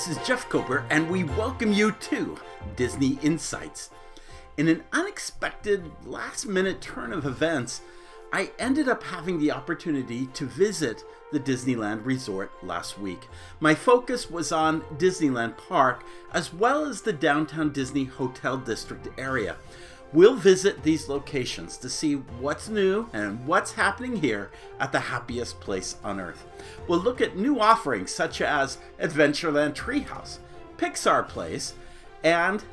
Hi, this is Jeff Cooper, and we welcome you to Disney Insights. In an unexpected last minute turn of events, I ended up having the opportunity to visit the Disneyland Resort last week. My focus was on Disneyland Park as well as the downtown Disney Hotel District area. We'll visit these locations to see what's new and what's happening here at the happiest place on earth. We'll look at new offerings such as Adventureland Treehouse, Pixar Place, and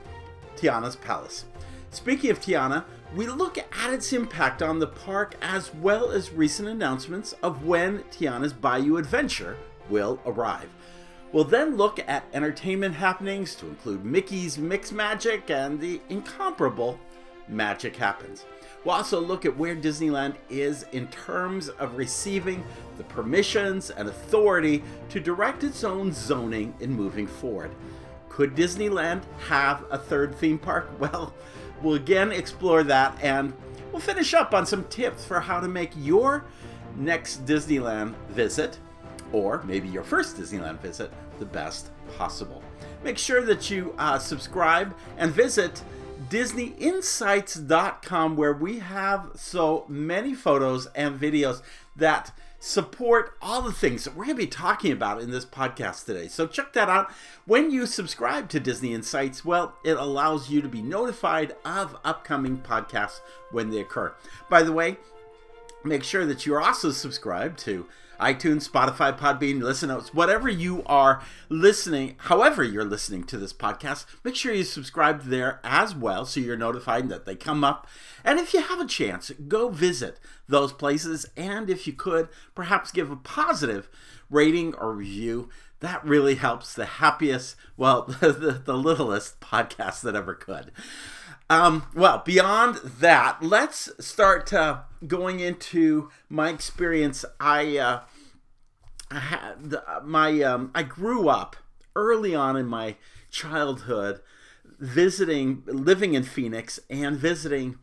Tiana's Palace. Speaking of Tiana, we look at its impact on the park as well as recent announcements of when Tiana's Bayou Adventure will arrive. We'll then look at entertainment happenings to include Mickey's Mix Magic and the incomparable Magic Happens. We'll also look at where Disneyland is in terms of receiving the permissions and authority to direct its own zoning in moving forward. Could Disneyland have a third theme park? Well, we'll again explore that and we'll finish up on some tips for how to make your next Disneyland visit, or maybe your first Disneyland visit, the best possible. Make sure that you uh, subscribe and visit DisneyInsights.com, where we have so many photos and videos that support all the things that we're going to be talking about in this podcast today. So check that out. When you subscribe to Disney Insights, well, it allows you to be notified of upcoming podcasts when they occur. By the way, make sure that you're also subscribed to iTunes, Spotify, Podbean, Listen Notes, whatever you are listening, however you're listening to this podcast, make sure you subscribe there as well so you're notified that they come up. And if you have a chance, go visit those places. And if you could, perhaps give a positive rating or review. That really helps the happiest, well, the, the, the littlest podcast that ever could. Um, well, beyond that, let's start uh, going into my experience. I, uh, I had my um, I grew up early on in my childhood visiting, living in Phoenix, and visiting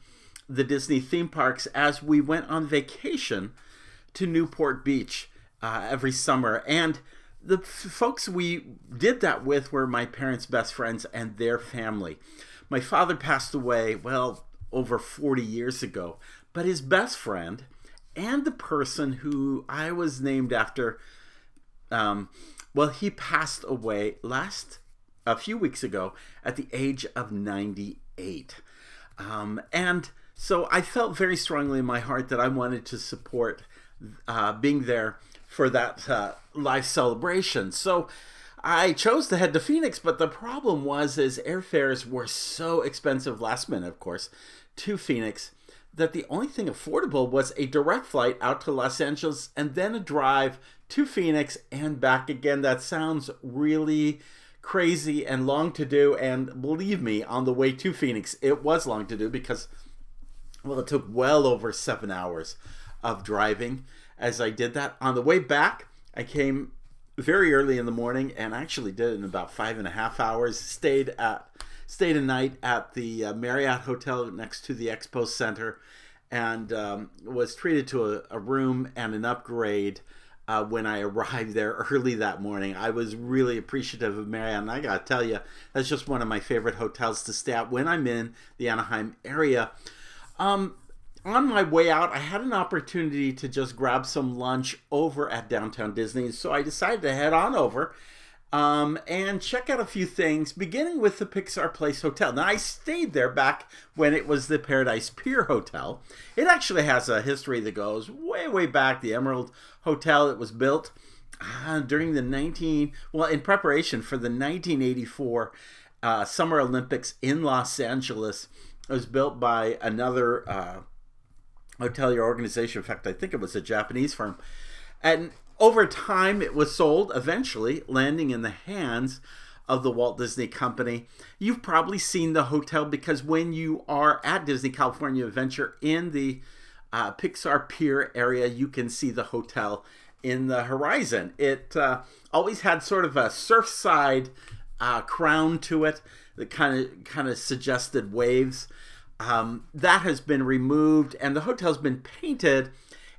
the Disney theme parks as we went on vacation to Newport Beach uh, every summer. And the folks we did that with were my parents' best friends and their family. My father passed away, well, over 40 years ago, but his best friend and the person who I was named after, um, well, he passed away last, a few weeks ago, at the age of 98. Um, and so I felt very strongly in my heart that I wanted to support uh, being there for that uh, life celebration. So I chose to head to Phoenix, but the problem was is airfares were so expensive last minute, of course, to Phoenix that the only thing affordable was a direct flight out to Los Angeles and then a drive to Phoenix and back again. That sounds really crazy and long to do. And believe me, on the way to Phoenix, it was long to do because, well, it took well over seven hours of driving as I did that. On the way back, I came very early in the morning and actually did it in about five and a half hours. Stayed at stayed a night at the uh, Marriott Hotel next to the Expo Center, and um, was treated to a, a, room and an upgrade. Uh, when I arrived there early that morning, I was really appreciative of Marriott, and I gotta tell you, that's just one of my favorite hotels to stay at when I'm in the Anaheim area. Um, on my way out, I had an opportunity to just grab some lunch over at Downtown Disney. So I decided to head on over um, and check out a few things, beginning with the Pixar Place Hotel. Now, I stayed there back when it was the Paradise Pier Hotel. It actually has a history that goes way, way back. The Emerald Hotel, it was built uh, during the 19, well, in preparation for the 1984 uh, Summer Olympics in Los Angeles. It was built by another. Uh, hotelier organization. In fact, I think it was a Japanese firm. And over time, it was sold, eventually landing in the hands of the Walt Disney Company. You've probably seen the hotel because when you are at Disney California Adventure in the uh, Pixar Pier area, you can see the hotel in the horizon. It uh, always had sort of a surfside uh, crown to it that kind of kind of suggested waves. Um, that has been removed and the hotel's been painted.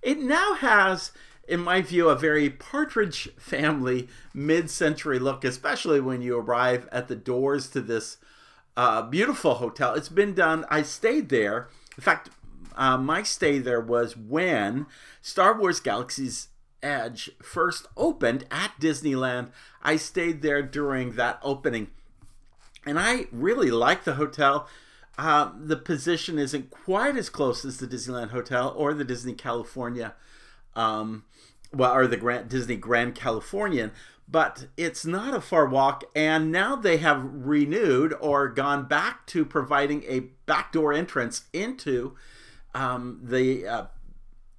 It now has in my view, a very Partridge family mid century look, especially when you arrive at the doors to this uh, beautiful hotel. It's been done, I stayed there. In fact, uh, my stay there was when Star Wars Galaxy's Edge first opened at Disneyland. I stayed there during that opening. And I really like the hotel. Uh, the position isn't quite as close as the Disneyland Hotel or the Disney California, um, well, or the Grand, Disney Grand Californian, but it's not a far walk. And now they have renewed or gone back to providing a backdoor entrance into um, the uh,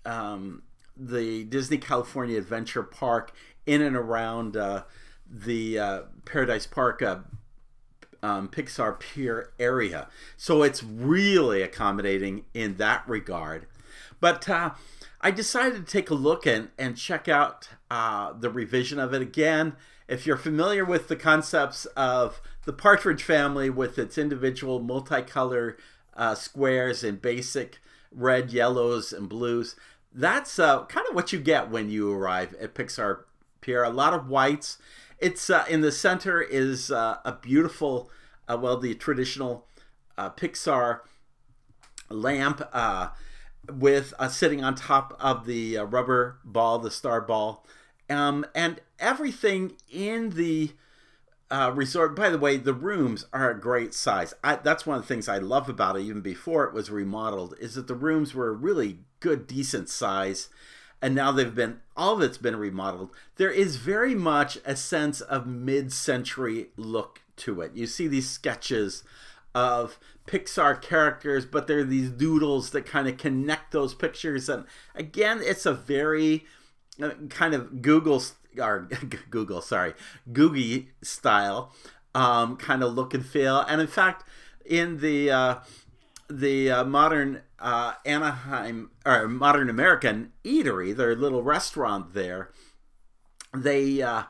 um, the Disney California Adventure Park in and around uh, the uh, Paradise Park uh, um, Pixar Pier area. So it's really accommodating in that regard. But uh, I decided to take a look and, and check out uh, the revision of it again. If you're familiar with the concepts of the Partridge family with its individual multicolor uh, squares and basic red, yellows, and blues, that's uh, kind of what you get when you arrive at Pixar Pier. A lot of whites. It's uh, in the center is uh, a beautiful, uh, well, the traditional uh, Pixar lamp uh, with sitting on top of the rubber ball, the star ball, um, and everything in the uh, resort. By the way, the rooms are a great size. I, that's one of the things I love about it, even before it was remodeled, is that the rooms were really good, decent size. And now they've been, all of it's been remodeled. There is very much a sense of mid century look to it. You see these sketches of Pixar characters, but there are these doodles that kind of connect those pictures. And again, it's a very uh, kind of Google or Google, sorry, Googie style um, kind of look and feel. And in fact, in the uh, the uh, modern uh, Anaheim or modern American eatery, their little restaurant there, they uh,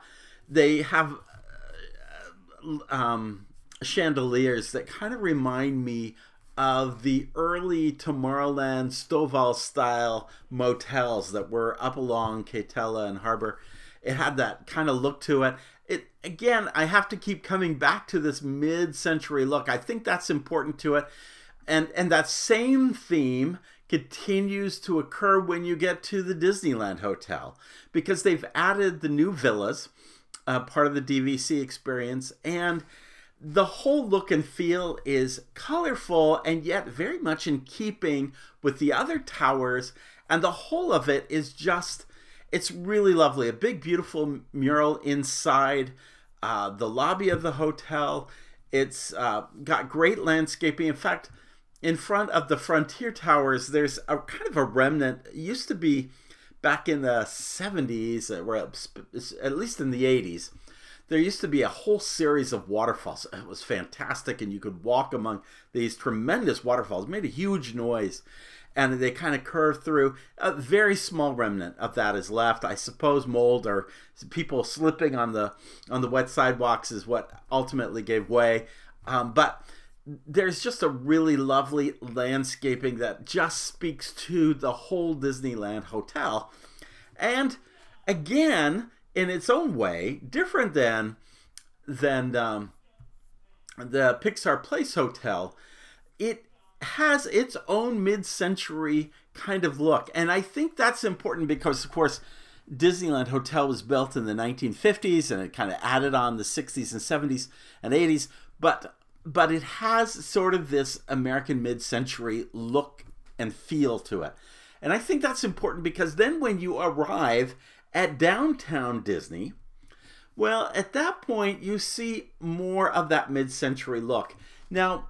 they have uh, um, chandeliers that kind of remind me of the early Tomorrowland Stovall style motels that were up along Katella and Harbor. It had that kind of look to it. It again, I have to keep coming back to this mid-century look. I think that's important to it. And and that same theme continues to occur when you get to the Disneyland Hotel because they've added the new villas, uh, part of the DVC experience, and the whole look and feel is colorful and yet very much in keeping with the other towers. And the whole of it is just it's really lovely. A big beautiful mural inside uh, the lobby of the hotel. It's uh, got great landscaping. In fact in front of the frontier towers there's a kind of a remnant it used to be back in the 70s or at least in the 80s there used to be a whole series of waterfalls. It was fantastic, and you could walk among these tremendous waterfalls. It made a huge noise, and they kind of curved through. A very small remnant of that is left. I suppose mold or people slipping on the on the wet sidewalks is what ultimately gave way. Um, but there's just a really lovely landscaping that just speaks to the whole Disneyland hotel. And again, in its own way different than than um, the Pixar Place Hotel. It has its own mid-century kind of look, and I think that's important because, of course, Disneyland Hotel was built in the 1950s, and it kind of added on the 60s and 70s and 80s, but but it has sort of this American mid-century look and feel to it. And I think that's important because then when you arrive at downtown Disney, well, at that point, you see more of that mid century look. Now,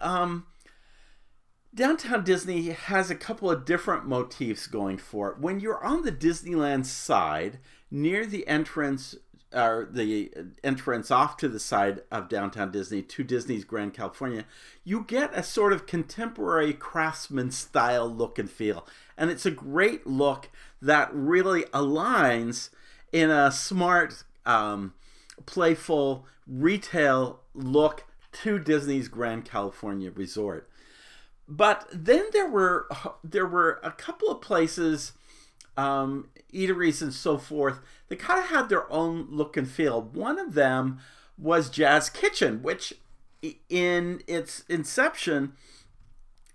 um, Downtown Disney has a couple of different motifs going for it. When you're on the Disneyland side, near the entrance or the entrance off to the side of downtown Disney to Disney's Grand California, you get a sort of contemporary craftsman style look and feel. And it's a great look that really aligns in a smart, um, playful retail look to Disney's Grand California Resort. But then there were there were a couple of places um, eateries and so forth, they kind of had their own look and feel. One of them was Jazz Kitchen, which in its inception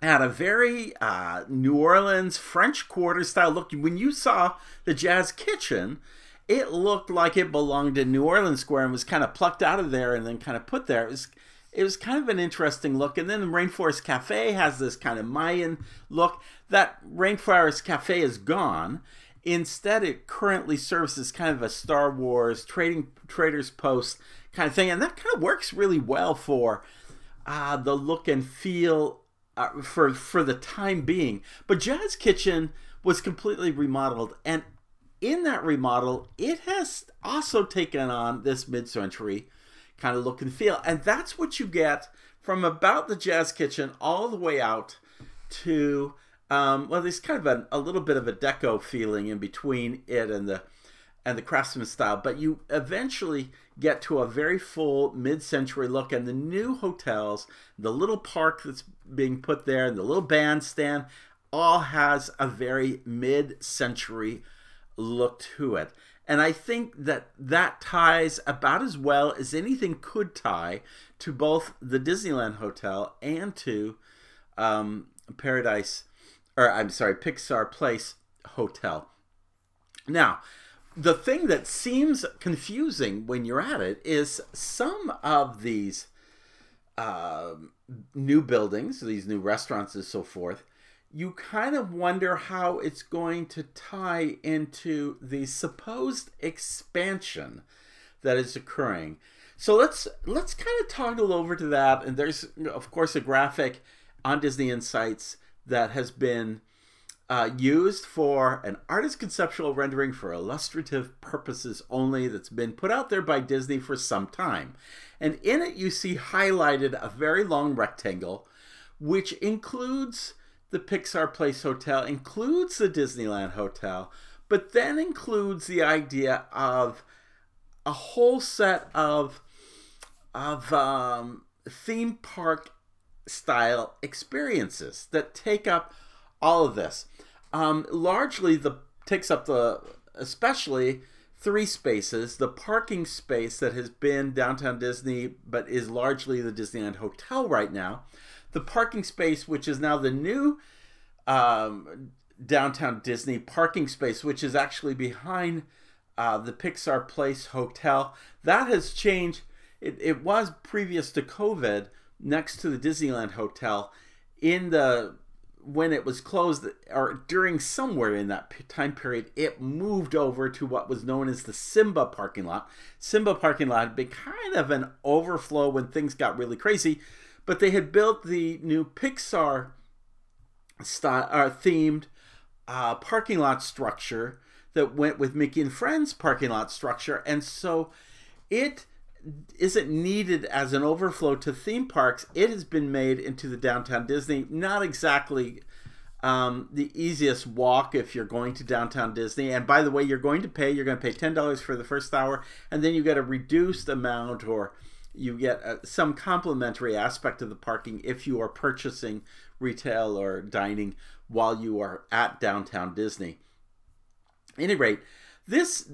had a very uh, New Orleans French Quarter style look. When you saw the Jazz Kitchen, it looked like it belonged in New Orleans Square and was kind of plucked out of there and then kind of put there. It was it was kind of an interesting look. And then the Rainforest Cafe has this kind of Mayan look. That Rainforest Cafe is gone. Instead, it currently serves as kind of a Star Wars trading traders post kind of thing, and that kind of works really well for uh, the look and feel uh, for for the time being. But Jazz Kitchen was completely remodeled, and in that remodel, it has also taken on this mid-century kind of look and feel. And that's what you get from about the Jazz Kitchen all the way out to, um, well, there's kind of a, a little bit of a deco feeling in between it and the and the craftsman style, but you eventually get to a very full mid-century look and the new hotels, the little park that's being put there, and the little bandstand all has a very mid-century look to it. And I think that that ties about as well as anything could tie to both the Disneyland Hotel and to um, Paradise, or I'm sorry, Pixar Place Hotel. Now, the thing that seems confusing when you're at it is some of these uh, new buildings, these new restaurants, and so forth, you kind of wonder how it's going to tie into the supposed expansion that is occurring. So let's let's kind of toggle over to that. And there's of course a graphic on Disney Insights that has been uh, used for an artist conceptual rendering for illustrative purposes only that's been put out there by Disney for some time. And in it, you see highlighted a very long rectangle, which includes the Pixar Place Hotel, includes the Disneyland Hotel, but then includes the idea of a whole set of of um, theme park style experiences that take up all of this. Um, largely, the takes up the especially three spaces: the parking space that has been downtown Disney, but is largely the Disneyland Hotel right now, the parking space, which is now the new um, downtown Disney parking space, which is actually behind uh, the Pixar Place Hotel. That has changed. It, it was previous to COVID next to the Disneyland Hotel. In the when it was closed or during somewhere in that time period, it moved over to what was known as the Simba parking lot. Simba parking lot had been kind of an overflow when things got really crazy but they had built the new Pixar style, uh, themed uh, parking lot structure that went with Mickey and Friends parking lot structure, and so it isn't needed as an overflow to theme parks. It has been made into the downtown Disney. Not exactly um, the easiest walk if you're going to downtown Disney. And by the way, you're going to pay. You're going to pay ten dollars for the first hour, and then you get a reduced amount or you get uh, some complimentary aspect of the parking if you are purchasing retail or dining while you are at downtown Disney. At any rate, this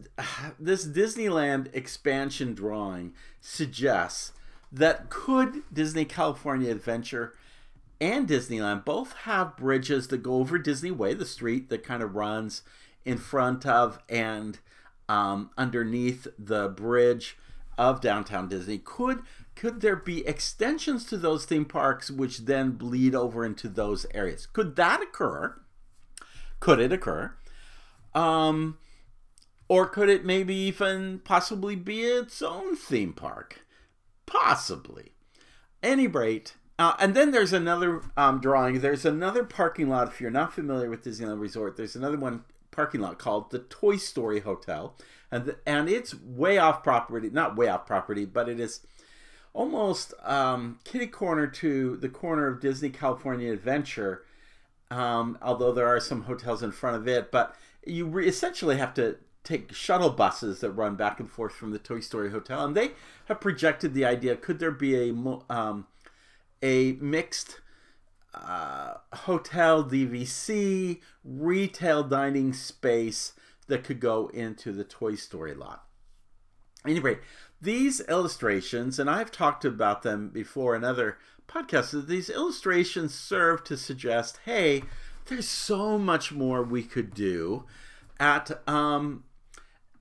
this Disneyland expansion drawing suggests that could Disney California Adventure and Disneyland both have bridges that go over Disney Way, the street that kind of runs in front of and um, underneath the bridge of downtown Disney. Could could there be extensions to those theme parks which then bleed over into those areas? Could that occur? Could it occur? Um, or could it maybe even possibly be its own theme park? Possibly. Any rate, uh, and then there's another um, drawing. There's another parking lot. If you're not familiar with Disneyland Resort, there's another one parking lot called the Toy Story Hotel and the, and it's way off property, not way off property, but it is almost um, kitty corner to the corner of Disney California Adventure. Um, although there are some hotels in front of it, but you re- essentially have to take shuttle buses that run back and forth from the Toy Story Hotel, and they have projected the idea: could there be a um, a mixed uh, hotel DVC retail dining space that could go into the Toy Story lot. Anyway, these illustrations, and I've talked about them before in other podcasts, these illustrations serve to suggest hey, there's so much more we could do at um,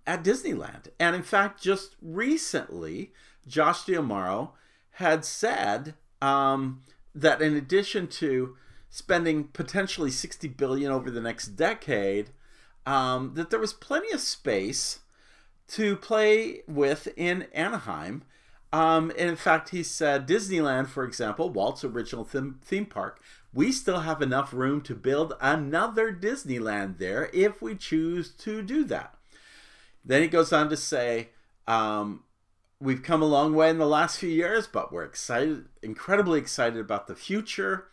at Disneyland. And in fact, just recently, Josh D'Amaro had said um, that in addition to spending potentially 60 billion over the next decade, um, that there was plenty of space to play with in Anaheim. Um, and in fact, he said Disneyland, for example, Walt's original theme, theme park, we still have enough room to build another Disneyland there if we choose to do that. Then he goes on to say, um, we've come a long way in the last few years, but we're excited, incredibly excited about the future,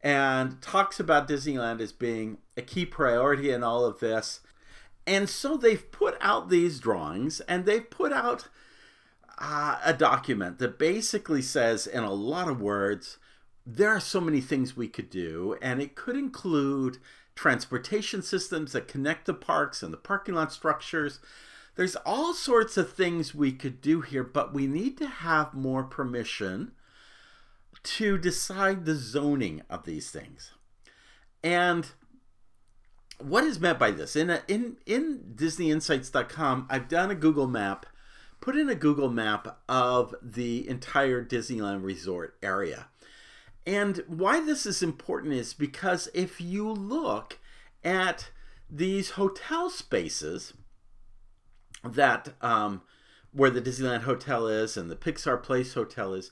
and talks about Disneyland as being a key priority in all of this. And so they've put out these drawings and they've put out uh, a document that basically says, in a lot of words, there are so many things we could do, and it could include transportation systems that connect the parks and the parking lot structures. There's all sorts of things we could do here, but we need to have more permission to decide the zoning of these things. And what is meant by this? In a, in in DisneyInsights.com, I've done a Google map, put in a Google map of the entire Disneyland Resort area. And why this is important is because if you look at these hotel spaces that um, where the Disneyland Hotel is and the Pixar Place Hotel is,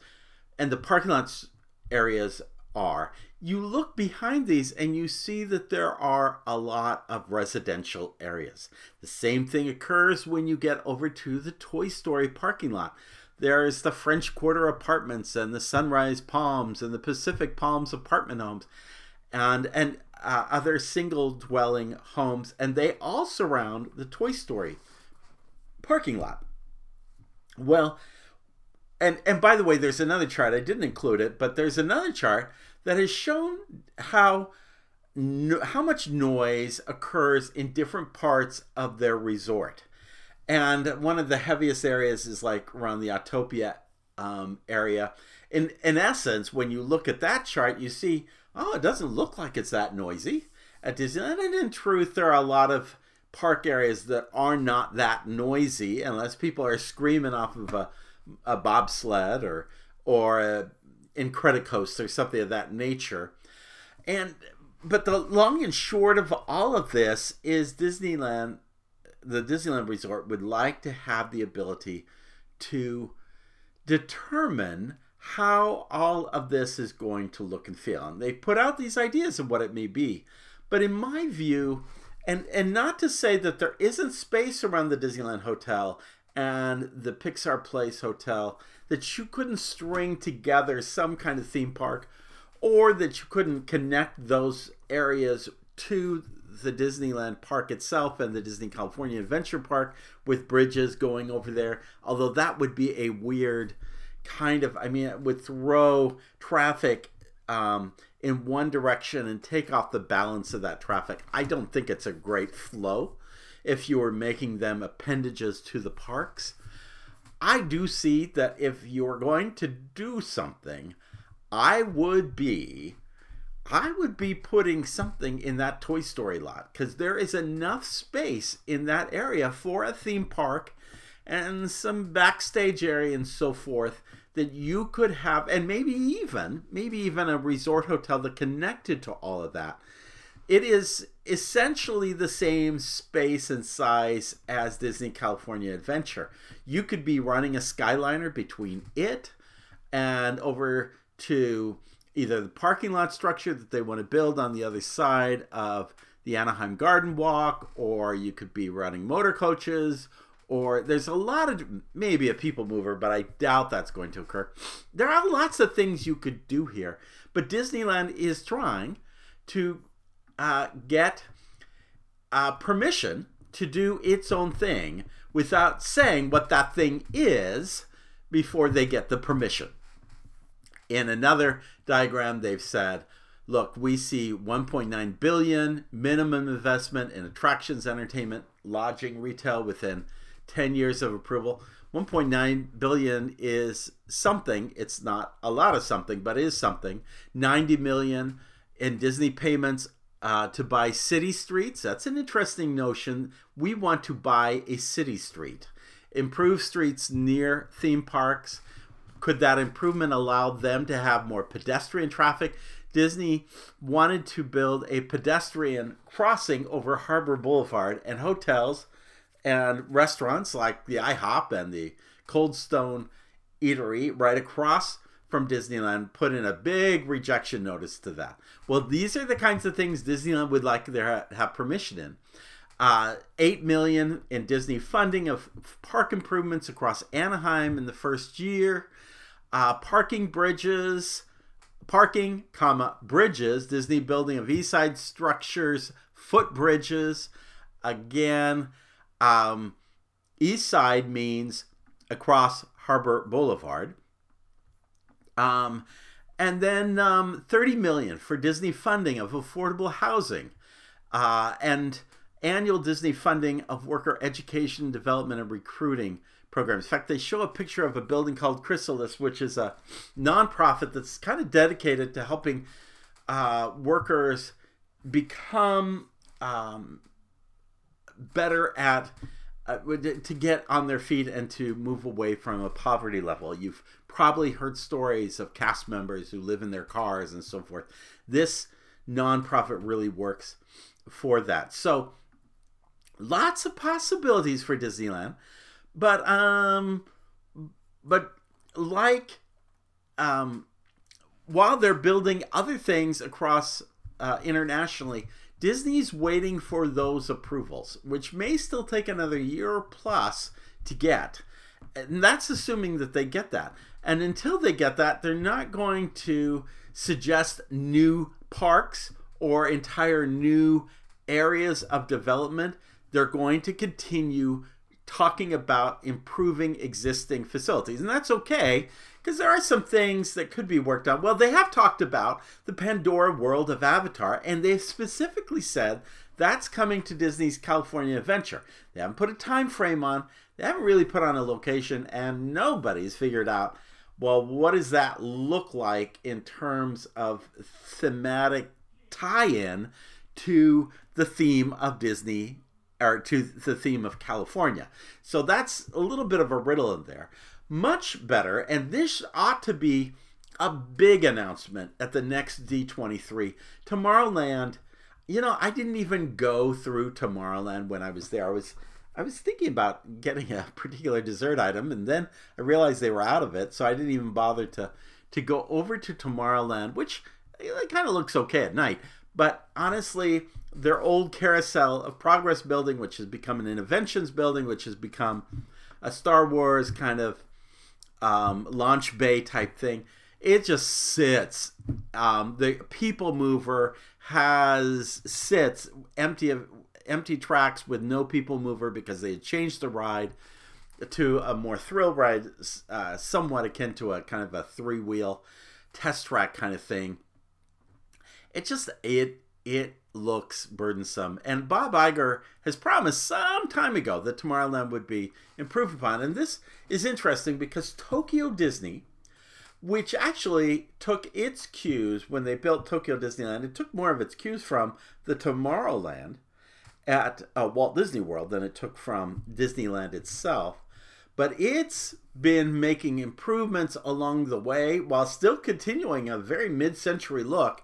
and the parking lots areas are, you look behind these and you see that there are a lot of residential areas. The same thing occurs when you get over to the Toy Story parking lot. There's the French Quarter apartments and the Sunrise Palms and the Pacific Palms apartment homes and and uh, other single dwelling homes and they all surround the Toy Story parking lot. Well, and and by the way, there's another chart. I didn't include it, but there's another chart that has shown how how much noise occurs in different parts of their resort. And one of the heaviest areas is like around the Autopia um, area. In in essence, when you look at that chart, you see, oh, it doesn't look like it's that noisy at Disneyland. And in truth, there are a lot of park areas that are not that noisy unless people are screaming off of a, a bobsled or or a Incredicoaster or something of that nature. And but the long and short of all of this is Disneyland the Disneyland Resort would like to have the ability to determine how all of this is going to look and feel. And they put out these ideas of what it may be. But in my view, and and not to say that there isn't space around the Disneyland Hotel and the Pixar Place Hotel that you couldn't string together some kind of theme park or that you couldn't connect those areas to the Disneyland park itself and the Disney California Adventure Park with bridges going over there. Although that would be a weird kind of, I mean, it would throw traffic um, in one direction and take off the balance of that traffic. I don't think it's a great flow if you are making them appendages to the parks. I do see that if you're going to do something, I would be I would be putting something in that Toy Story lot because there is enough space in that area for a theme park and some backstage area and so forth that you could have, and maybe even, maybe even a resort hotel that connected to all of that. It is essentially the same space and size as Disney California Adventure. You could be running a Skyliner between it and over to either the parking lot structure that they want to build on the other side of the Anaheim Garden Walk, or you could be running motor coaches, or there's a lot of maybe a people mover, but I doubt that's going to occur. There are lots of things you could do here, but Disneyland is trying to uh, get uh, permission to do its own thing without saying what that thing is before they get the permission. In another diagram, they've said, look, we see 1.9 billion minimum investment in attractions, entertainment, lodging retail within 10 years of approval. 1.9 billion is something. It's not a lot of something, but it is something. 90 million in Disney payments uh, to buy city streets. That's an interesting notion. We want to buy a city street, improve streets near theme parks. Could that improvement allow them to have more pedestrian traffic? Disney wanted to build a pedestrian crossing over Harbor Boulevard and hotels and restaurants like the IHOP and the Cold Stone Eatery right across from Disneyland put in a big rejection notice to that. Well, these are the kinds of things Disneyland would like to have permission in. Uh, Eight million in Disney funding of park improvements across Anaheim in the first year. Uh, parking bridges, parking, comma bridges. Disney building of East Side structures, footbridges. Again, um, East Side means across Harbor Boulevard. Um, and then um, 30 million for Disney funding of affordable housing, uh, and annual Disney funding of worker education, development, and recruiting programs. In fact, they show a picture of a building called Chrysalis, which is a nonprofit that's kind of dedicated to helping uh, workers become um, better at uh, to get on their feet and to move away from a poverty level. You've probably heard stories of cast members who live in their cars and so forth. This nonprofit really works for that. So lots of possibilities for Disneyland, but um, but like um, while they're building other things across uh, internationally Disney's waiting for those approvals, which may still take another year plus to get. And that's assuming that they get that. And until they get that, they're not going to suggest new parks or entire new areas of development. They're going to continue talking about improving existing facilities. And that's okay because there are some things that could be worked on. Well, they have talked about the Pandora world of Avatar, and they specifically said that's coming to Disney's California Adventure. They haven't put a time frame on, they haven't really put on a location, and nobody's figured out, well, what does that look like in terms of thematic tie in to the theme of Disney or to the theme of California. So that's a little bit of a riddle in there much better. And this ought to be a big announcement at the next D23. Tomorrowland, you know, I didn't even go through Tomorrowland when I was there. I was I was thinking about getting a particular dessert item and then I realized they were out of it, so I didn't even bother to to go over to Tomorrowland, which eh, it kind of looks okay at night. But honestly, their old carousel of progress building, which has become an Innoventions building, which has become a Star Wars kind of um, launch bay type thing. It just sits. Um, the people mover has sits empty of empty tracks with no people mover because they had changed the ride to a more thrill ride, uh, somewhat akin to a kind of a three wheel test track kind of thing. It just it it looks burdensome. And Bob Iger has promised some time ago that Tomorrowland would be improved upon. And this is interesting because Tokyo Disney, which actually took its cues when they built Tokyo Disneyland, it took more of its cues from the Tomorrowland at uh, Walt Disney World than it took from Disneyland itself. But it's been making improvements along the way while still continuing a very mid century look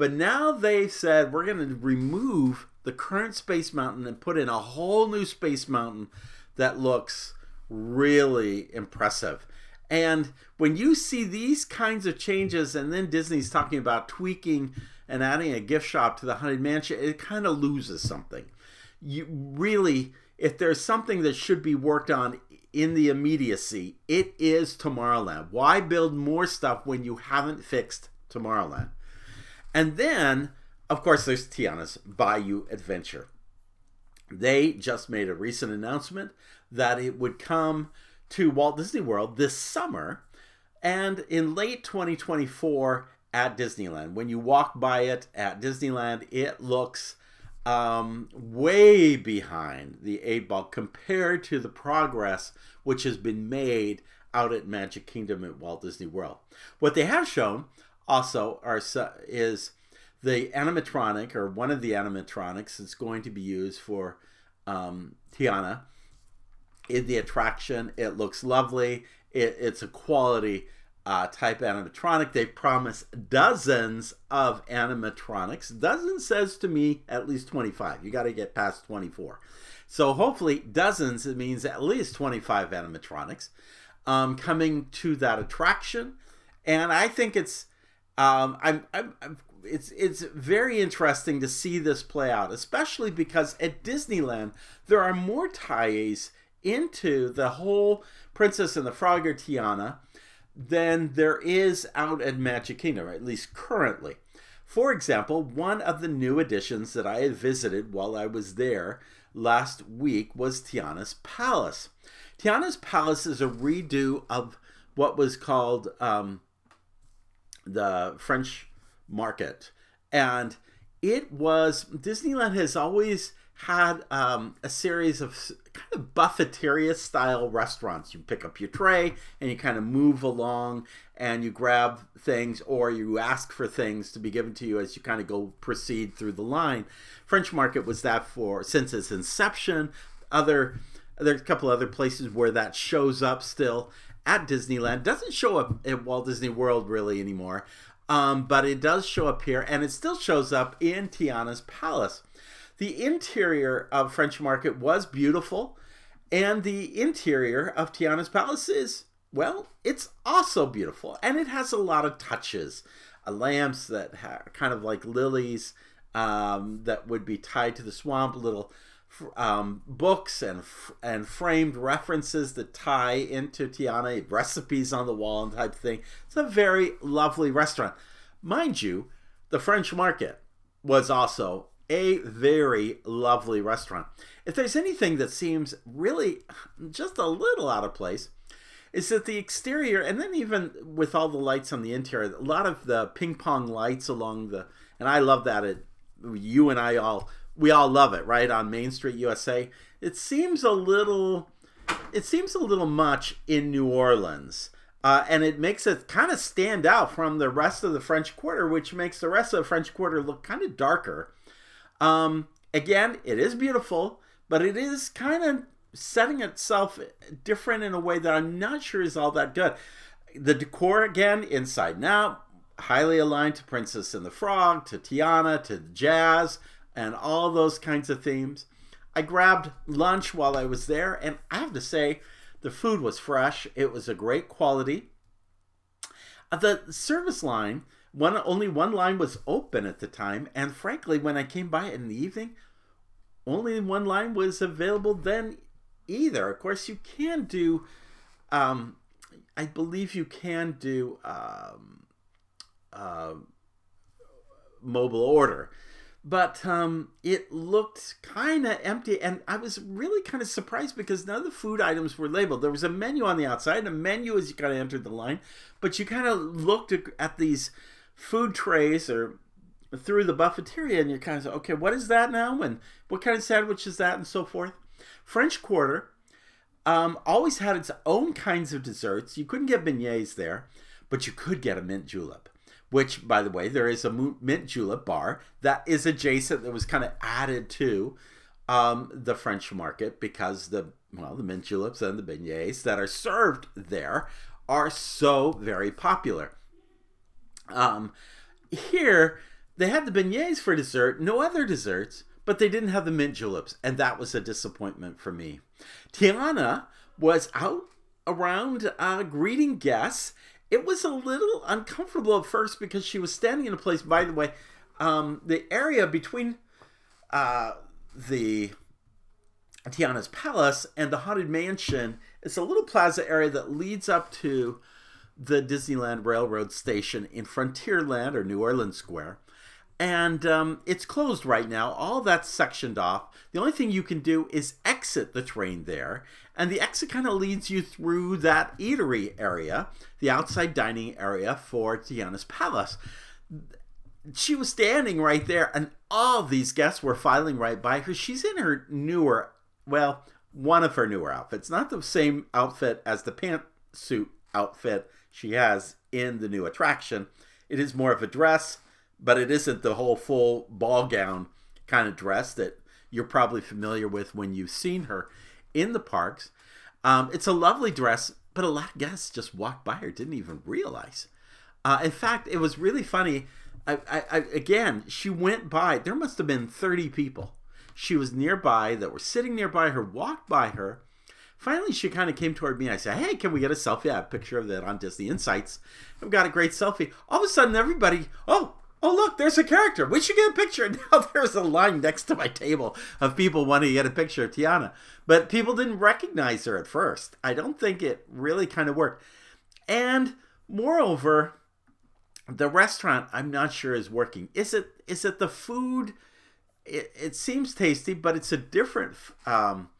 but now they said we're going to remove the current Space Mountain and put in a whole new Space Mountain that looks really impressive. And when you see these kinds of changes, and then Disney's talking about tweaking and adding a gift shop to the Haunted Mansion, it kind of loses something. You really, if there's something that should be worked on in the immediacy, it is Tomorrowland. Why build more stuff when you haven't fixed Tomorrowland? And then, of course, there's Tiana's Bayou Adventure. They just made a recent announcement that it would come to Walt Disney World this summer and in late 2024 at Disneyland. When you walk by it at Disneyland, it looks um, way behind the eight ball compared to the progress which has been made out at Magic Kingdom at Walt Disney World. What they have shown also are is the animatronic or one of the animatronics that's going to be used for um, Tiana in the attraction. It looks lovely. It, it's a quality uh, type animatronic. They promise dozens of animatronics. Dozens says to me at least 25. You got to get past 24. So hopefully, dozens, it means at least 25 animatronics um, coming to that attraction. And I think it's, um, I'm, I'm, I'm it's it's very interesting to see this play out, especially because at Disneyland there are more ties into the whole Princess and the Frog or Tiana than there is out at Magic Kingdom, at least currently. For example, one of the new additions that I had visited while I was there last week was Tiana's Palace. Tiana's Palace is a redo of what was called um, the French Market. And it was, Disneyland has always had um, a series of kind of buffeteria style restaurants. You pick up your tray and you kind of move along and you grab things or you ask for things to be given to you as you kind of go proceed through the line. French Market was that for since its inception. Other there's a couple other places where that shows up still at Disneyland. Doesn't show up at Walt Disney World really anymore. Um, but it does show up here and it still shows up in Tiana's Palace. The interior of French Market was beautiful, and the interior of Tiana's Palace is, well, it's also beautiful, and it has a lot of touches. Uh, lamps that are kind of like lilies um, that would be tied to the swamp, a little um, books and and framed references that tie into Tiana, recipes on the wall and type thing. It's a very lovely restaurant, mind you. The French Market was also a very lovely restaurant. If there's anything that seems really just a little out of place, is that the exterior, and then even with all the lights on the interior, a lot of the ping pong lights along the, and I love that. It, you and I all, we all love it, right on Main Street, USA. It seems a little, it seems a little much in New Orleans. Uh, and it makes it kind of stand out from the rest of the French Quarter, which makes the rest of the French Quarter look kind of darker. Um, again, it is beautiful, but it is kind of setting itself different in a way that I'm not sure is all that good. The decor, again, inside and out, highly aligned to Princess and the Frog, to Tiana, to jazz, and all those kinds of themes. I grabbed lunch while I was there, and I have to say, the food was fresh. It was a great quality. Uh, the service line one only one line was open at the time, and frankly, when I came by in the evening, only one line was available then either. Of course, you can do, um, I believe you can do um, uh, mobile order, but um, it looked kind of empty, and I was really kind of surprised because none of the food items were labeled. There was a menu on the outside, a menu as you kind of entered the line, but you kind of looked at these food trays or through the buffeteria and you're kind of okay, what is that now? And what kind of sandwich is that? And so forth. French Quarter um, always had its own kinds of desserts. You couldn't get beignets there, but you could get a mint julep. Which, by the way, there is a mint julep bar that is adjacent, that was kind of added to um, the French market because the well, the mint juleps and the beignets that are served there are so very popular. Um, here, they had the beignets for dessert, no other desserts, but they didn't have the mint juleps, and that was a disappointment for me. Tiana was out around uh, greeting guests. It was a little uncomfortable at first because she was standing in a place, by the way, um, the area between uh, the Tiana's Palace and the Haunted Mansion is a little plaza area that leads up to the Disneyland Railroad station in Frontierland or New Orleans Square. And um, it's closed right now. All that's sectioned off. The only thing you can do is exit the train there. And the exit kind of leads you through that eatery area, the outside dining area for Tiana's Palace. she was standing right there, and all these guests were filing right by her. She's in her newer, well, one of her newer outfits, not the same outfit as the pantsuit outfit she has in the new attraction. It is more of a dress, but it isn't the whole full ball gown kind of dress that you're probably familiar with when you've seen her in the parks. Um, it's a lovely dress, but a lot of guests just walked by her, didn't even realize. Uh, in fact, it was really funny. I, I, I, again, she went by. There must have been 30 people. She was nearby that were sitting nearby her, walked by her. Finally, she kind of came toward me. I said, Hey, can we get a selfie? I have a picture of that on Disney Insights. I've got a great selfie. All of a sudden, everybody, oh, oh, look, there's a character. We should get a picture. And now there's a line next to my table of people wanting to get a picture of Tiana. But people didn't recognize her at first. I don't think it really kind of worked. And moreover, the restaurant I'm not sure is working. Is it is it the food? It, it seems tasty, but it's a different um,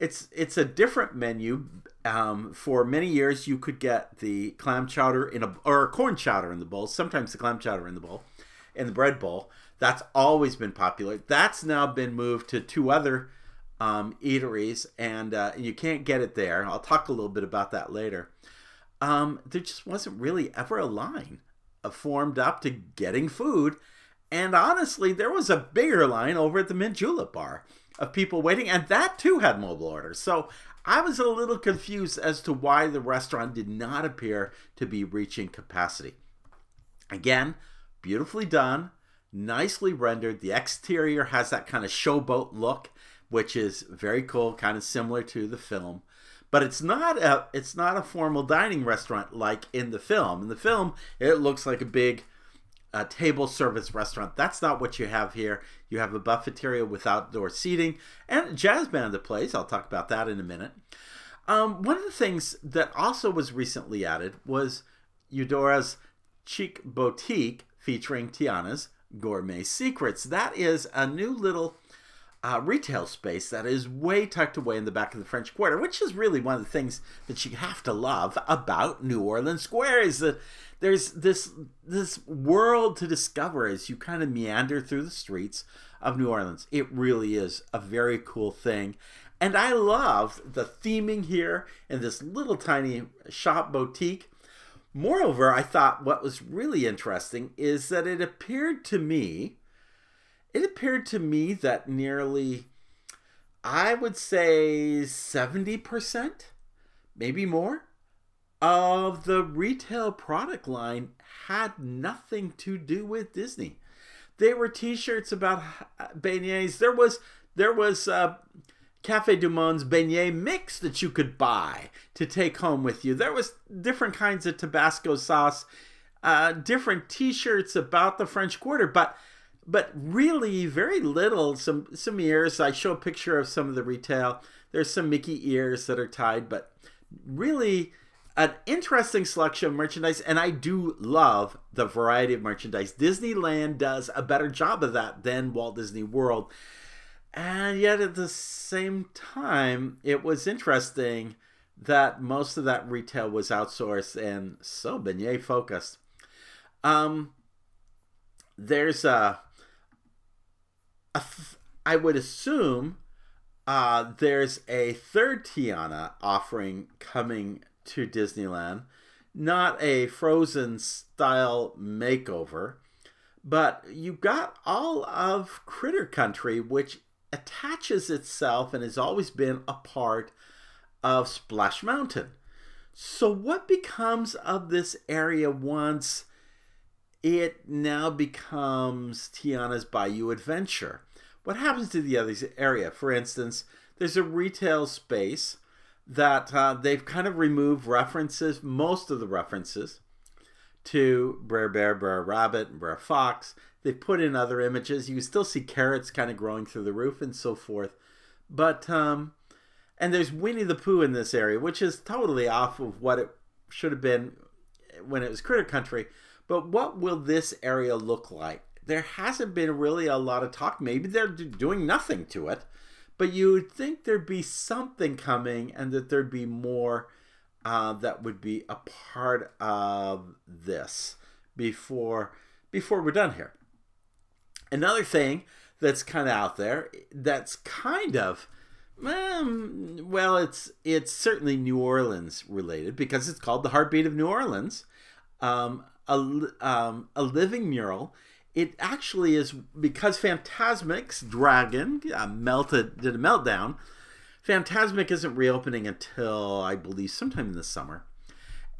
it's it's a different menu. Um, for many years, you could get the clam chowder in a or corn chowder in the bowl. Sometimes the clam chowder in the bowl, in the bread bowl. That's always been popular. That's now been moved to two other um, eateries, and uh, you can't get it there. I'll talk a little bit about that later. Um, there just wasn't really ever a line formed up to getting food. And honestly, there was a bigger line over at the Mint Julep Bar of people waiting, and that too had mobile orders. So I was a little confused as to why the restaurant did not appear to be reaching capacity. Again, beautifully done, nicely rendered. The exterior has that kind of showboat look, which is very cool, kind of similar to the film but it's not a it's not a formal dining restaurant like in the film. In the film, it looks like a big uh, table service restaurant. That's not what you have here. You have a buffeteria with outdoor seating and a jazz band that plays. I'll talk about that in a minute. Um, one of the things that also was recently added was Eudora's Chic Boutique featuring Tiana's Gourmet Secrets. That is a new little uh, retail space that is way tucked away in the back of the French Quarter, which is really one of the things that you have to love about New Orleans Square is that there's this this world to discover as you kind of meander through the streets of New Orleans. It really is a very cool thing. And I love the theming here in this little tiny shop boutique. Moreover, I thought what was really interesting is that it appeared to me it appeared to me that nearly, I would say 70%, maybe more, of the retail product line had nothing to do with Disney. They were T-shirts about beignets. There was there was uh, Cafe Du Monde's beignet mix that you could buy to take home with you. There was different kinds of Tabasco sauce, uh, different T-shirts about the French Quarter, but but really very little. Some some ears. I show a picture of some of the retail. There's some Mickey ears that are tied, but really an interesting selection of merchandise. And I do love the variety of merchandise. Disneyland does a better job of that than Walt Disney World. And yet at the same time, it was interesting that most of that retail was outsourced and so beignet focused. Um, there's a I would assume uh, there's a third Tiana offering coming to Disneyland, not a Frozen style makeover, but you've got all of Critter Country, which attaches itself and has always been a part of Splash Mountain. So, what becomes of this area once it now becomes Tiana's Bayou Adventure. What happens to the other area? For instance, there's a retail space that uh, they've kind of removed references, most of the references, to Brer Bear, Brer Rabbit, and Brer Fox. They've put in other images. You still see carrots kind of growing through the roof and so forth. But, um, and there's Winnie the Pooh in this area, which is totally off of what it should have been when it was Critter Country. But what will this area look like? There hasn't been really a lot of talk. Maybe they're doing nothing to it, but you would think there'd be something coming and that there'd be more uh, that would be a part of this before before we're done here. Another thing that's kind of out there that's kind of um, well, it's it's certainly New Orleans related because it's called the Heartbeat of New Orleans, um, a um, a living mural. It actually is because Fantasmic's dragon uh, melted did a meltdown. Fantasmic isn't reopening until I believe sometime in the summer,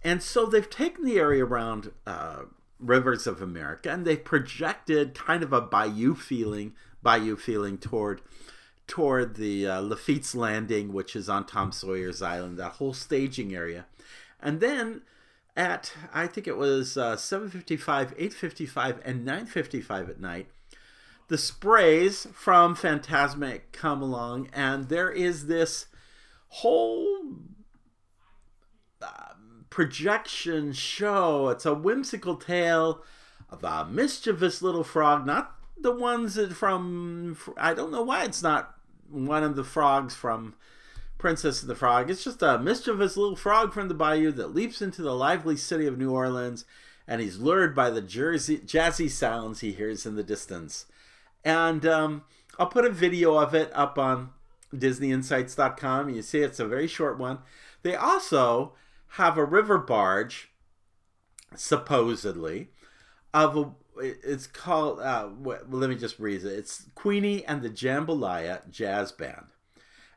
and so they've taken the area around uh, Rivers of America and they've projected kind of a bayou feeling, bayou feeling toward toward the uh, Lafitte's Landing, which is on Tom Sawyer's Island, that whole staging area. And then at, I think it was uh, 7.55, 8.55, and 9.55 at night, the sprays from Fantasmic come along, and there is this whole uh, projection show. It's a whimsical tale of a mischievous little frog, not the ones that from I don't know why it's not one of the frogs from Princess and the Frog. It's just a mischievous little frog from the bayou that leaps into the lively city of New Orleans, and he's lured by the jersey, jazzy sounds he hears in the distance. And um, I'll put a video of it up on DisneyInsights.com. You see, it's a very short one. They also have a river barge, supposedly, of a it's called uh, let me just read it it's queenie and the jambalaya jazz band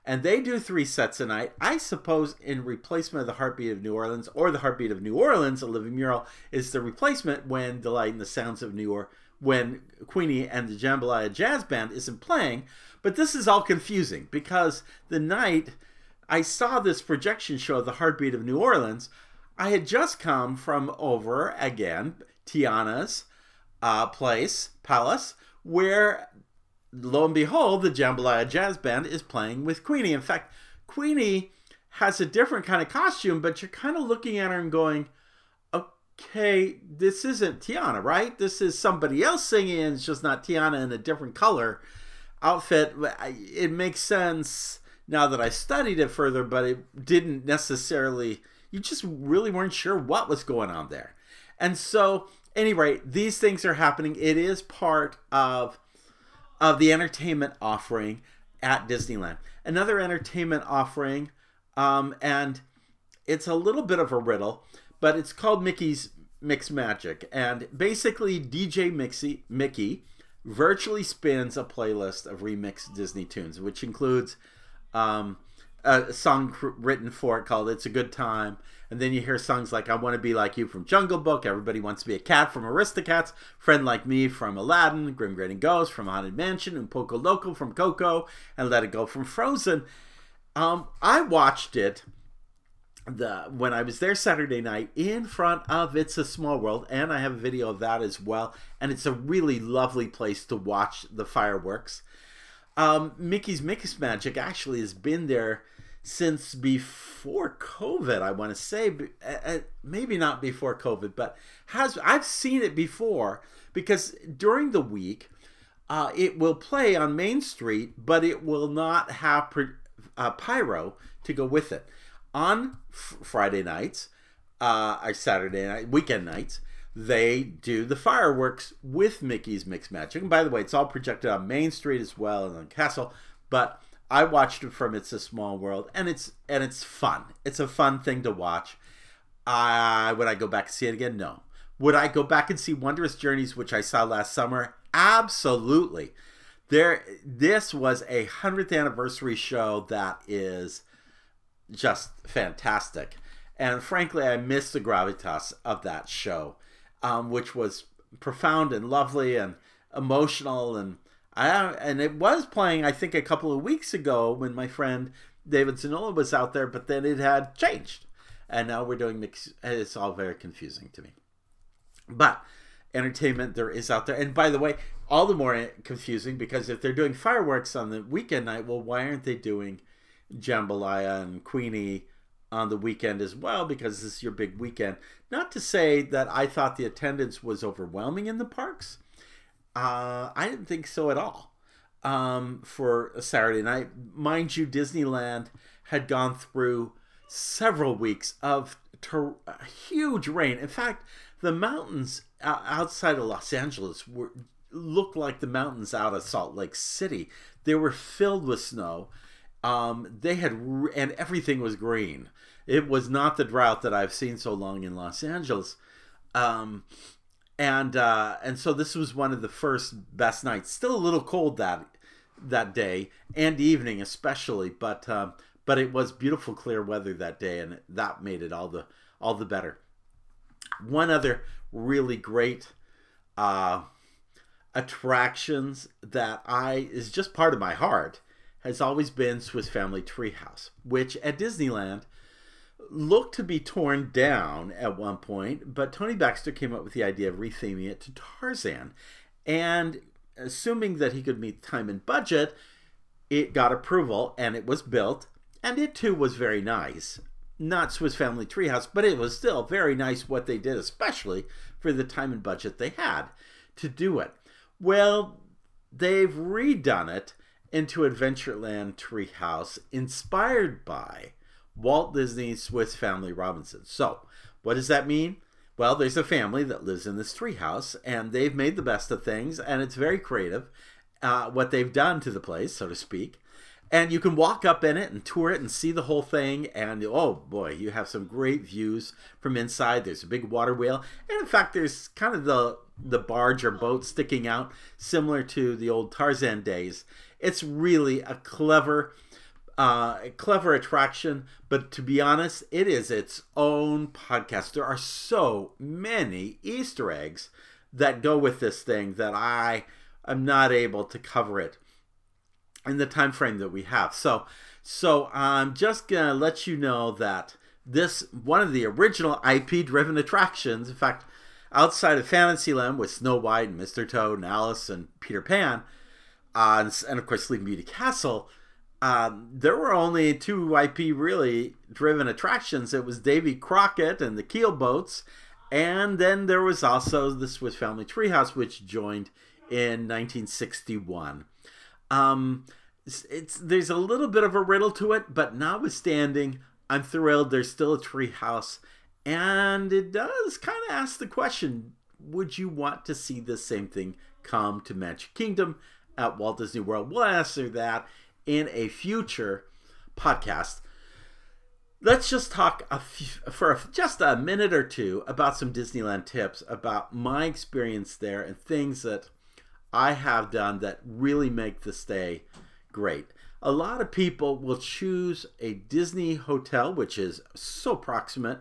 and they do three sets a night i suppose in replacement of the heartbeat of new orleans or the heartbeat of new orleans a living mural is the replacement when delight in the sounds of new york when queenie and the jambalaya jazz band isn't playing but this is all confusing because the night i saw this projection show of the heartbeat of new orleans i had just come from over again tiana's uh, place, palace, where lo and behold, the Jambalaya Jazz Band is playing with Queenie. In fact, Queenie has a different kind of costume, but you're kind of looking at her and going, okay, this isn't Tiana, right? This is somebody else singing, it's just not Tiana in a different color outfit. It makes sense now that I studied it further, but it didn't necessarily, you just really weren't sure what was going on there. And so any rate, these things are happening. It is part of of the entertainment offering at Disneyland. Another entertainment offering, um, and it's a little bit of a riddle, but it's called Mickey's Mix Magic, and basically DJ Mixie Mickey virtually spins a playlist of remixed Disney tunes, which includes um, a song written for it called "It's a Good Time." And then you hear songs like I Want to Be Like You from Jungle Book, Everybody Wants to Be a Cat from Aristocats, Friend Like Me from Aladdin, Grim Grinning Ghost from Haunted Mansion, and Poco Loco from Coco, and Let It Go from Frozen. Um, I watched it the when I was there Saturday night in front of It's a Small World, and I have a video of that as well. And it's a really lovely place to watch the fireworks. Um, Mickey's Mix Magic actually has been there since before COVID. I want to say, maybe not before COVID, but has I've seen it before because during the week uh, it will play on Main Street, but it will not have uh, pyro to go with it. On Friday nights, uh, Saturday night, weekend nights, they do the fireworks with Mickey's Mix Magic. And by the way, it's all projected on Main Street as well and on Castle, but I watched it from It's a Small World, and it's and it's fun. It's a fun thing to watch. Uh, would I go back and see it again? No. Would I go back and see Wondrous Journeys, which I saw last summer? Absolutely. There, this was a hundredth anniversary show that is just fantastic, and frankly, I miss the gravitas of that show, um, which was profound and lovely and emotional and I and it was playing I think a couple of weeks ago when my friend David Zanola was out there, but then it had changed, and now we're doing mix. It's all very confusing to me. But entertainment there is out there, and by the way, all the more confusing because if they're doing fireworks on the weekend night, well, why aren't they doing jambalaya and Queenie? on the weekend as well because this is your big weekend. Not to say that I thought the attendance was overwhelming in the parks, uh, I didn't think so at all um, for a Saturday night. Mind you, Disneyland had gone through several weeks of ter- huge rain. In fact, the mountains outside of Los Angeles were looked like the mountains out of Salt Lake City. They were filled with snow. Um, they had and everything was green. It was not the drought that I've seen so long in Los Angeles. Um, and uh, and so this was one of the first best nights. Still a little cold that that day and evening especially, but um, but it was beautiful clear weather that day, and that made it all the all the better. One other really great uh, attractions that I is just part of my heart has always been Swiss Family Treehouse, which at Disneyland looked to be torn down at one point, but Tony Baxter came up with the idea of retheming it to Tarzan. And assuming that he could meet time and budget, it got approval and it was built. And it too was very nice. Not Swiss Family Treehouse, but it was still very nice what they did, especially for the time and budget they had to do it. Well, they've redone it into Adventureland Treehouse, inspired by Walt Disney's Swiss Family Robinson. So, what does that mean? Well, there's a family that lives in this treehouse, and they've made the best of things, and it's very creative uh, what they've done to the place, so to speak. And you can walk up in it and tour it and see the whole thing. And oh boy, you have some great views from inside. There's a big water wheel, and in fact, there's kind of the the barge or boat sticking out, similar to the old Tarzan days. It's really a clever uh, clever attraction, but to be honest, it is its own podcast. There are so many Easter eggs that go with this thing that I am not able to cover it in the time frame that we have. So, so I'm just gonna let you know that this one of the original IP-driven attractions. In fact, outside of Fantasyland with Snow White and Mr. Toad and Alice and Peter Pan, uh, and, and of course Sleeping Beauty Castle um, there were only two IP really driven attractions. It was Davy Crockett and the Keel Boats, and then there was also the Swiss Family Treehouse, which joined in 1961. Um, it's, it's there's a little bit of a riddle to it, but notwithstanding, I'm thrilled. There's still a treehouse, and it does kind of ask the question: Would you want to see the same thing come to Magic Kingdom at Walt Disney World? We'll answer that in a future podcast. Let's just talk a few, for a, just a minute or two about some Disneyland tips about my experience there and things that I have done that really make the stay great. A lot of people will choose a Disney hotel, which is so proximate,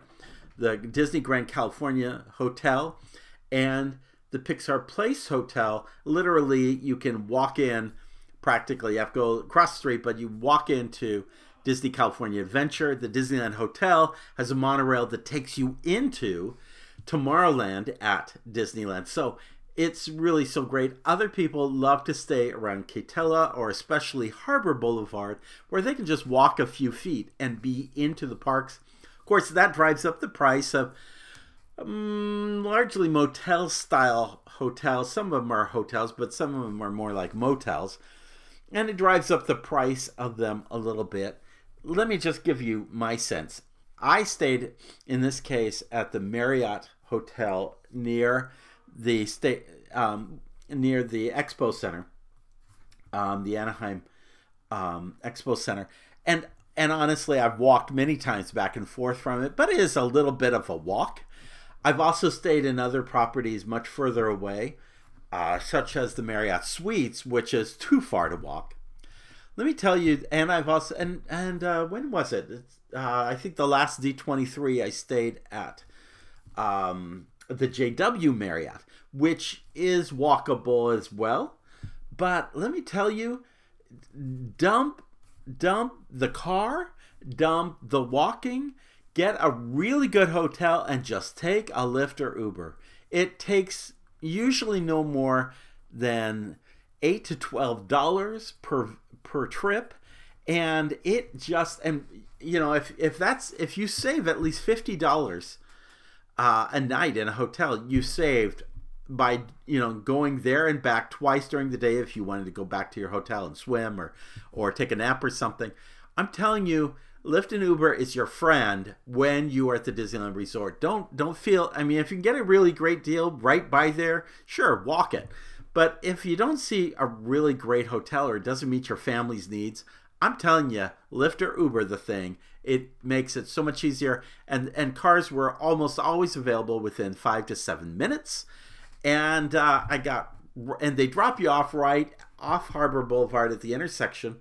the Disney Grand California Hotel, and the Pixar Place Hotel. Literally, you can walk in practically. You have to go across the street, but you walk into Disney California Adventure. The Disneyland Hotel has a monorail that takes you into Tomorrowland at Disneyland. So it's really so great. Other people love to stay around Katella or especially Harbor Boulevard, where they can just walk a few feet and be into the parks. Of course, that drives up the price of um, largely motel style hotels. Some of them are hotels, but some of them are more like motels and it drives up the price of them a little bit. Let me just give you my sense. I stayed in this case at the Marriott Hotel near the state um, near the Expo Center, um, the Anaheim um, Expo Center, and and honestly, I've walked many times back and forth from it, but it is a little bit of a walk. I've also stayed in other properties much further away uh, such as the Marriott Suites, which is too far to walk. Let me tell you, and I've also and and uh, when was it? Uh, I think the last D23 I stayed at um, the JW Marriott, which is walkable as well. But let me tell you, dump dump the car, dump the walking, get a really good hotel, and just take a Lyft or Uber. It takes usually no more than eight to twelve dollars per per trip, and it just and you know if if that's if you save at least fifty dollars uh, a night in a hotel, you saved by you know going there and back twice during the day if you wanted to go back to your hotel and swim or or take a nap or something. I'm telling you, Lyft and Uber is your friend when you are at the Disneyland Resort. Don't don't feel. I mean, if you can get a really great deal right by there, sure, walk it. But if you don't see a really great hotel or it doesn't meet your family's needs, I'm telling you, Lyft or Uber the thing. It makes it so much easier, and and cars were almost always available within five to seven minutes, and uh, I got and they drop you off right off Harbor Boulevard at the intersection,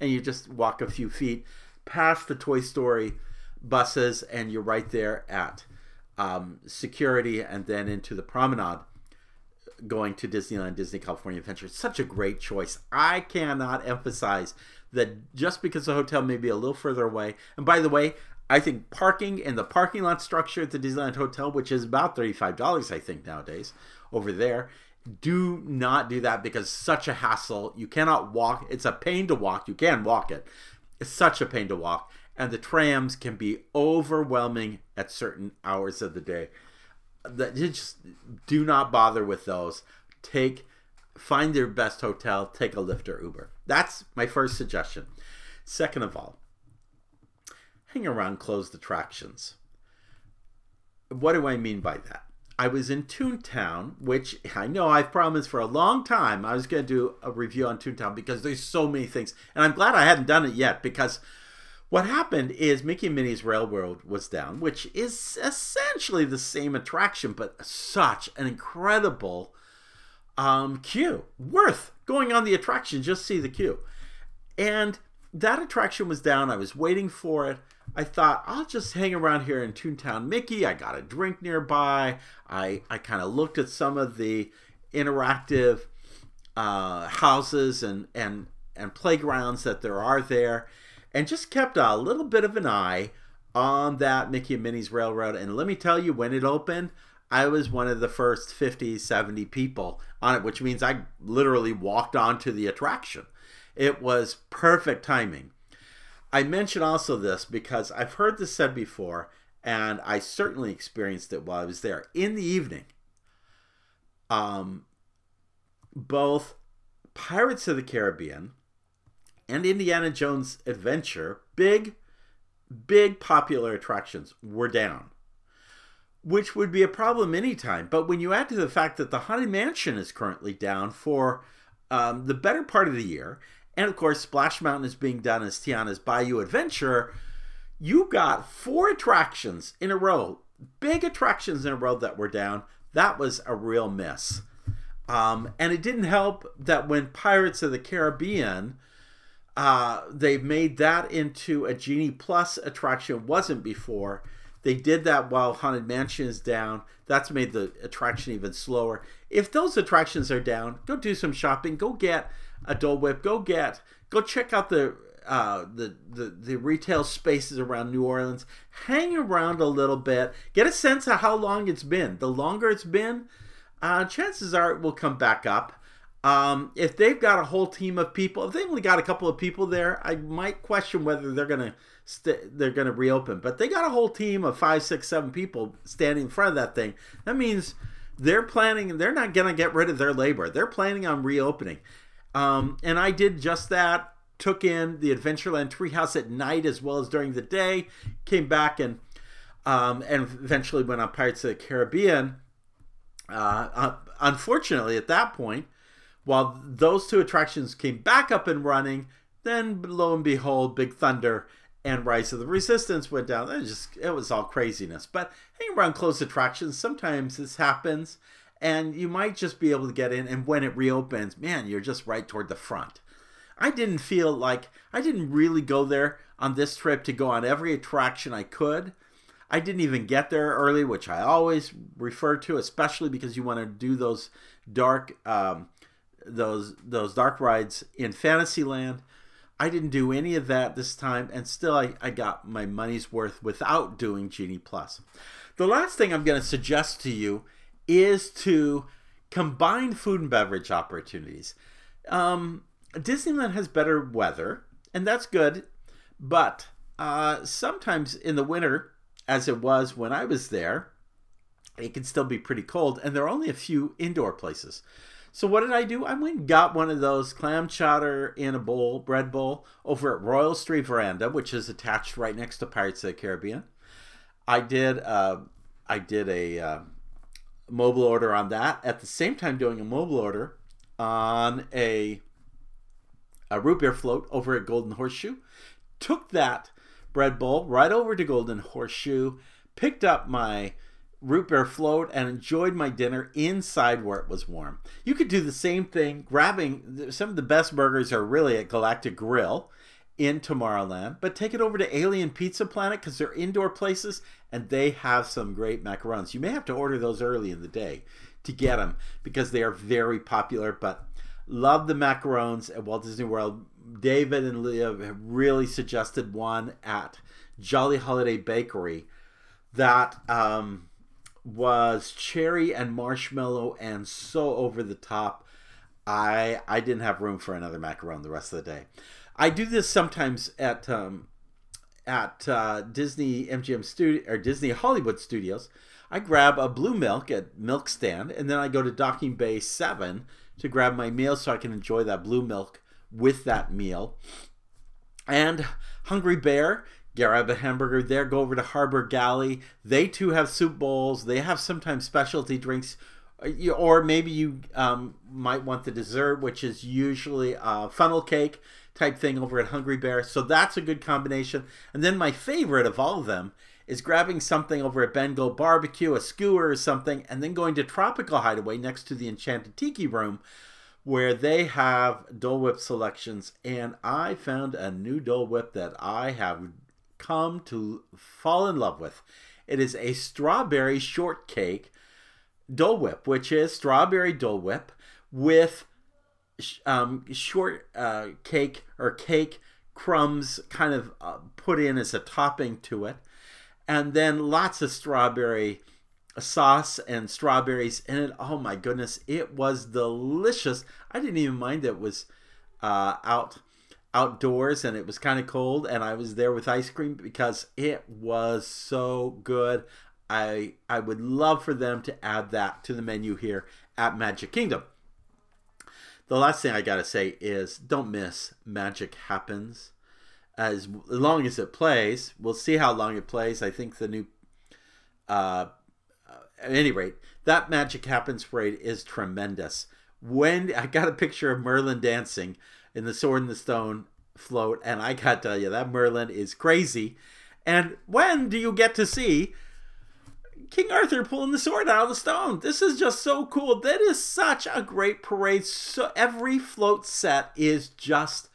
and you just walk a few feet past the Toy Story buses, and you're right there at um, security, and then into the promenade going to Disneyland, Disney California Adventure. Such a great choice. I cannot emphasize that just because the hotel may be a little further away, and by the way, I think parking in the parking lot structure at the Disneyland Hotel, which is about $35, I think, nowadays over there, do not do that because such a hassle. You cannot walk. It's a pain to walk. You can walk it. It's such a pain to walk. And the trams can be overwhelming at certain hours of the day. That just do not bother with those. Take find your best hotel, take a Lyft or Uber. That's my first suggestion. Second of all, hang around closed attractions. What do I mean by that? I was in Toontown, which I know I've promised for a long time I was going to do a review on Toontown because there's so many things. And I'm glad I hadn't done it yet because what happened is Mickey and Minnie's Railroad was down, which is essentially the same attraction, but such an incredible um, queue. Worth going on the attraction, just see the queue. And that attraction was down. I was waiting for it. I thought I'll just hang around here in Toontown Mickey. I got a drink nearby. I I kind of looked at some of the interactive uh, houses and and and playgrounds that there are there, and just kept a little bit of an eye on that Mickey and Minnie's Railroad. And let me tell you, when it opened, I was one of the first 50, 70 people on it, which means I literally walked onto the attraction. It was perfect timing. I mention also this because I've heard this said before, and I certainly experienced it while I was there. In the evening, um, both Pirates of the Caribbean and Indiana Jones Adventure, big, big popular attractions, were down which would be a problem anytime. But when you add to the fact that the Haunted Mansion is currently down for um, the better part of the year, and of course, Splash Mountain is being done as Tiana's Bayou Adventure, you got four attractions in a row, big attractions in a row that were down. That was a real miss. Um, and it didn't help that when Pirates of the Caribbean, uh, they made that into a Genie Plus attraction, wasn't before they did that while Haunted Mansion is down. That's made the attraction even slower. If those attractions are down, go do some shopping. Go get a Dole Whip. Go get. Go check out the uh, the, the the retail spaces around New Orleans. Hang around a little bit. Get a sense of how long it's been. The longer it's been, uh, chances are it will come back up. Um, if they've got a whole team of people, if they only got a couple of people there, I might question whether they're gonna st- they're to reopen. But they got a whole team of five, six, seven people standing in front of that thing. That means they're planning. They're not to get rid of their labor. They're planning on reopening. Um, and I did just that. Took in the Adventureland Treehouse at night as well as during the day. Came back and um, and eventually went on Pirates of the Caribbean. Uh, unfortunately, at that point, while those two attractions came back up and running, then lo and behold, Big Thunder and Rise of the Resistance went down. It was just it was all craziness. But hanging around closed attractions, sometimes this happens, and you might just be able to get in. And when it reopens, man, you're just right toward the front. I didn't feel like I didn't really go there on this trip to go on every attraction I could. I didn't even get there early, which I always refer to, especially because you want to do those dark, um, those those dark rides in Fantasyland. I didn't do any of that this time, and still I, I got my money's worth without doing Genie Plus. The last thing I'm going to suggest to you is to combine food and beverage opportunities. Um, Disneyland has better weather, and that's good, but uh, sometimes in the winter, as it was when I was there, it can still be pretty cold, and there are only a few indoor places. So what did I do? I went and got one of those clam chowder in a bowl, bread bowl, over at Royal Street Veranda, which is attached right next to Pirates of the Caribbean. I did uh, I did a uh, mobile order on that. At the same time, doing a mobile order on a a root beer float over at Golden Horseshoe. Took that bread bowl right over to Golden Horseshoe. Picked up my root beer float and enjoyed my dinner inside where it was warm. You could do the same thing, grabbing some of the best burgers are really at Galactic Grill in Tomorrowland, but take it over to Alien Pizza Planet because they're indoor places and they have some great macarons. You may have to order those early in the day to get them because they are very popular, but love the macarons at Walt Disney World. David and Leah have really suggested one at Jolly Holiday Bakery that um, was cherry and marshmallow and so over the top. I I didn't have room for another macaron the rest of the day. I do this sometimes at um, at uh, Disney MGM Studio or Disney Hollywood Studios. I grab a blue milk at Milk Stand, and then I go to Docking Bay Seven to grab my meal so I can enjoy that blue milk with that meal. And Hungry Bear grab a hamburger there, go over to Harbor Galley. They too have soup bowls. They have sometimes specialty drinks, uh, or maybe you um, might want the dessert, which is usually a funnel cake type thing over at Hungry Bear. So that's a good combination. And then my favorite of all of them is grabbing something over at Bengal Barbecue, a skewer or something, and then going to Tropical Hideaway next to the Enchanted Tiki Room where they have Dole Whip selections. And I found a new Dole Whip that I have come to fall in love with. It is a strawberry shortcake Dole Whip, which is strawberry Dole Whip with um, short uh, cake or cake crumbs kind of uh, put in as a topping to it, and then lots of strawberry sauce and strawberries in it. Oh my goodness, it was delicious. I didn't even mind that it was uh, out outdoors and it was kind of cold and I was there with ice cream because it was so good. I I would love for them to add that to the menu here at Magic Kingdom. The last thing I got to say is don't miss Magic Happens. As long as it plays, we'll see how long it plays. I think the new uh, at any rate, that Magic Happens parade is tremendous. When I got a picture of Merlin dancing, in the Sword in the Stone float, and I gotta tell you, that Merlin is crazy. And when do you get to see King Arthur pulling the sword out of the stone? This is just so cool. That is such a great parade. So every float set is just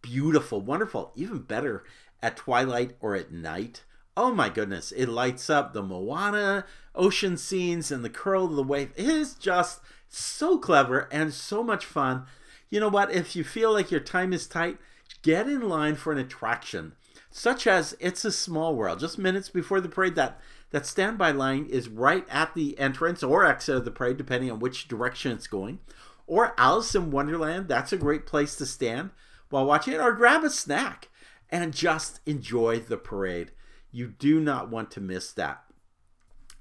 beautiful, wonderful, even better at twilight or at night. Oh my goodness, it lights up the Moana ocean scenes and the curl of the wave. It is just so clever and so much fun you know what? If you feel like your time is tight, get in line for an attraction, such as It's a Small World. Just minutes before the parade, that, that standby line is right at the entrance or exit of the parade, depending on which direction it's going. Or Alice in Wonderland, that's a great place to stand while watching it, or grab a snack and just enjoy the parade. You do not want to miss that.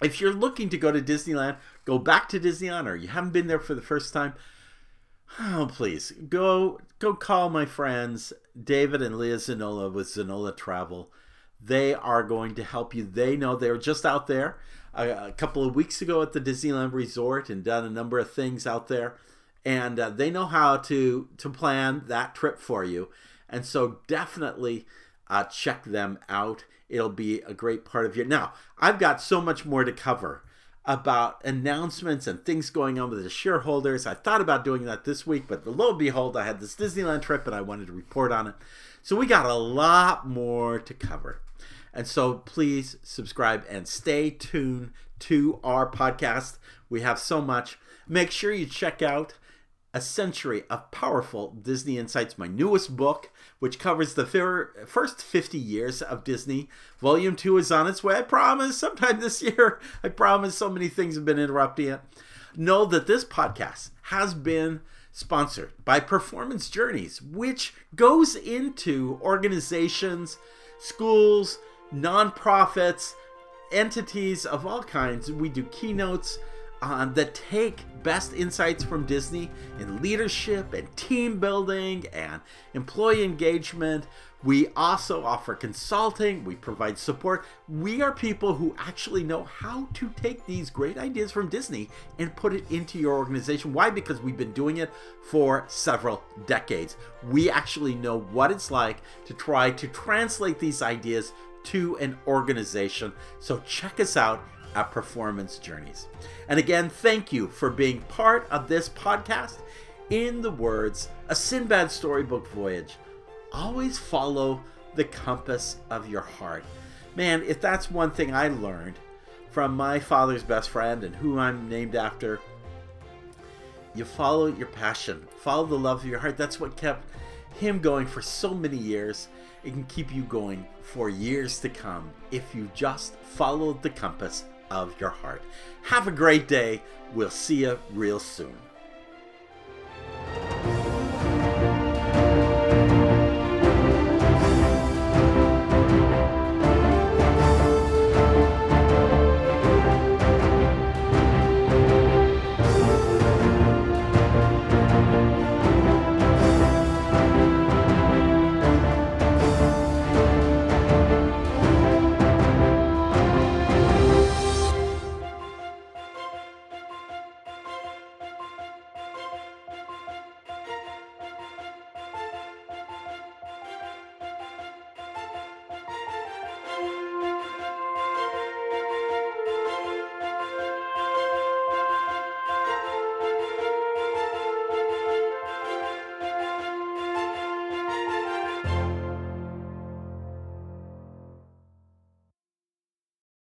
If you're looking to go to Disneyland, go back to Disneyland, or you haven't been there for the first time, Oh, please go go call my friends David and Leah Zanola with Zanola Travel. They are going to help you. They know they're just out there a, a, couple of weeks ago at the Disneyland Resort and done a number of things out there, and uh, they know how to to plan that trip for you. And so definitely uh, check them out. It'll be a great part of your. Now I've got so much more to cover about announcements and things going on with the shareholders. I thought about doing that this week, but lo and behold, I had this Disneyland trip and I wanted to report on it. So we got a lot more to cover. And so please subscribe and stay tuned to our podcast. We have so much. Make sure you check out a Century of Powerful Disney Insights, my newest book, which covers the first 50 years of Disney. Volume 2 is on its way, I promise, sometime this year. I promise so many things have been interrupting it. Know that this podcast has been sponsored by Performance Journeys, which goes into organizations, schools, nonprofits, entities of all kinds. We do keynotes uh, that take best insights from Disney in leadership and team building and employee engagement. We also offer consulting, we provide support. We are people who actually know how to take these great ideas from Disney and put it into your organization. Why? Because we've been doing it for several decades. We actually know what it's like to try to translate these ideas to an organization. So check us out at Performance Journeys. And again, thank you for being part of this podcast. In the words, a Sindbad storybook voyage, always follow the compass of your heart. Man, if that's one thing I learned from my father's best friend and who I'm named after, you follow your passion, follow the love of your heart. That's what kept him going for so many years. It can keep you going for years to come if you just follow the compass of your heart. Have a great day. We'll see you real soon.